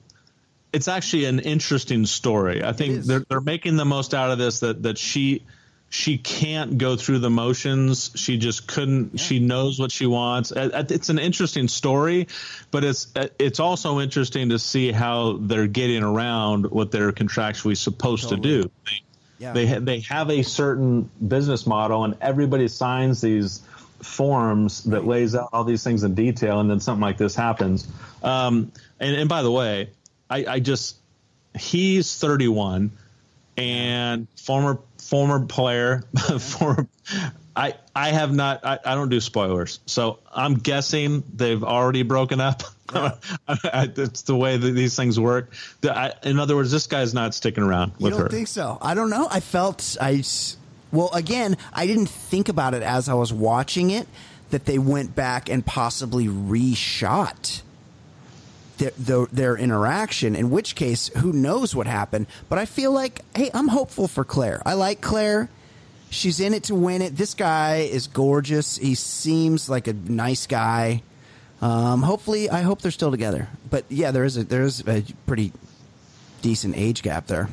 it's actually an interesting story. I think they're they're making the most out of this that that she she can't go through the motions. She just couldn't. Yeah. She knows what she wants. It's an interesting story, but it's it's also interesting to see how they're getting around what they're contractually supposed totally. to do. They, yeah. they they have a certain business model, and everybody signs these forms that lays out all these things in detail, and then something like this happens. Um, and, and by the way, I, I just he's 31 and former former player, former. I I have not. I, I, don't do spoilers, so I'm guessing they've already broken up. Yeah. it's the way that these things work. The, I, in other words, this guy's not sticking around with you don't her. Think so? I don't know. I felt I. Well, again, I didn't think about it as I was watching it that they went back and possibly reshot their, interaction, in which case, who knows what happened. But I feel like, hey, I'm hopeful for Clare. I like Clare. She's in it to win it. This guy is gorgeous. He seems like a nice guy. Um, hopefully, I hope they're still together. But yeah, there is a there is a pretty decent age gap there.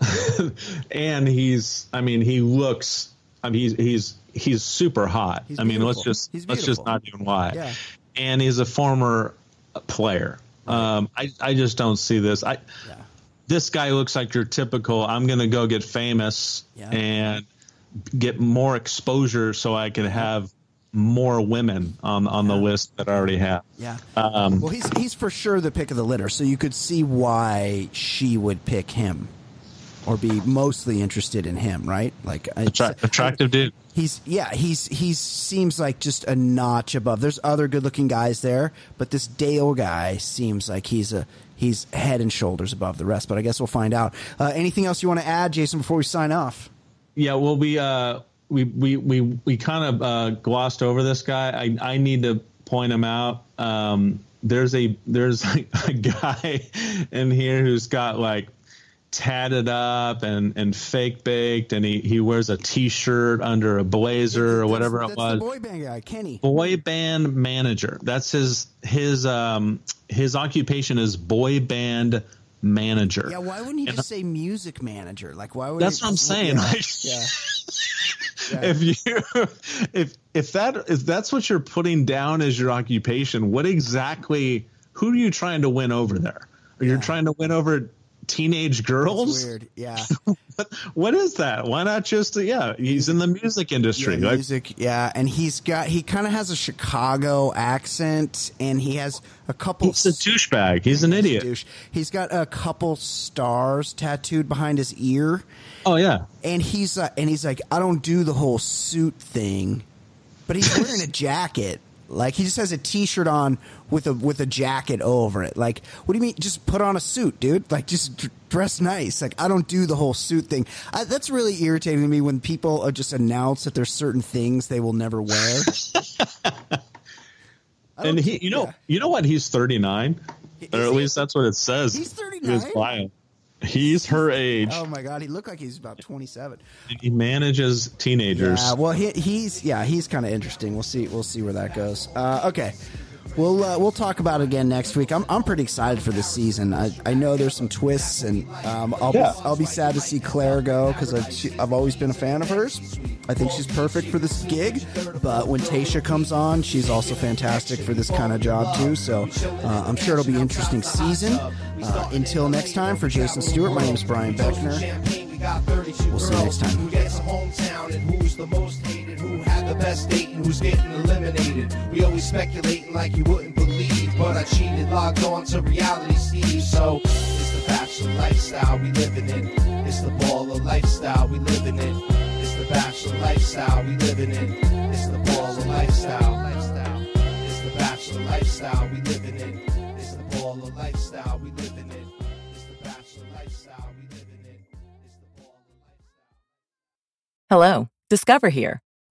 and he's, I mean, he looks. I mean, he's he's he's super hot. He's I mean, let's just let's just not even lie. Yeah. And he's a former player. Um, I, I just don't see this. I yeah. this guy looks like your typical. I'm going to go get famous yeah. and get more exposure so I can have more women on on yeah. the list that I already have. Yeah. Um, well, he's he's for sure the pick of the litter, so you could see why she would pick him or be mostly interested in him, right? Like Attra- attractive dude. He's yeah, he's he seems like just a notch above. There's other good-looking guys there, but this Dale guy seems like he's a he's head and shoulders above the rest. But I guess we'll find out. Uh, anything else you want to add, Jason, before we sign off? Yeah, well, we uh, we we we we kind of uh, glossed over this guy. I I need to point him out. Um, there's a there's a, a guy in here who's got like tatted up and, and fake baked, and he, he wears a t-shirt under a blazer or whatever that's, it was. boy band guy, Kenny. Boy band manager. That's his his um his occupation is boy band manager. Yeah, why wouldn't he and, just say music manager? Like why would That's what I'm saying. Yeah. Like, yeah. yeah. If you if if that if that's what you're putting down as your occupation, what exactly who are you trying to win over there? Are you trying to win over teenage girls. It's weird, yeah. what is that? Why not just yeah? He's in the music industry. Yeah, like, music, yeah, and he's got he kind of has a Chicago accent, and he has a couple. he's a douchebag. He's an idiot. douche. He's got a couple stars tattooed behind his ear, Oh yeah. and he's uh, and he's like, I don't do the whole suit thing, but he's wearing a jacket. Like he just has a T-shirt on with a with a jacket over it. Like, what do you mean? Just put on a suit, dude. Like, just dress nice. Like, I don't do the whole suit thing. I, that's really irritating to me when people are just announce that there's certain things they will never wear. And he, you know, yeah. you know what? He's 39, or at he? least that's what it says. He's 39? He's her age. Oh my god, he looked like he's about 27. he manages teenagers. Yeah, well, he, he's yeah, he's kind of interesting. We'll see, we'll see where that goes. Uh, okay, we'll uh, we'll talk about it again next week. I'm, I'm pretty excited for this season. I, I know there's some twists, and um, I'll Yeah. be, I'll be sad to see Clare go because I've I've always been a fan of hers. I think she's perfect for this gig. But when Tayshia comes on, she's also fantastic for this kind of job too. So uh, I'm sure it'll be an interesting season. Uh, until next time, for Jason Stewart, my name is Brian Beckner. We'll see you next time. The best date and who's getting eliminated? We always speculating like you wouldn't believe, but I cheated, logged on to reality, Steve. So it's the bachelor lifestyle we living in. It's the baller lifestyle we living in. It's the bachelor lifestyle we living in. It's the baller lifestyle. lifestyle. It's the bachelor lifestyle we living in. It's the baller lifestyle we living in. Hello, Discover here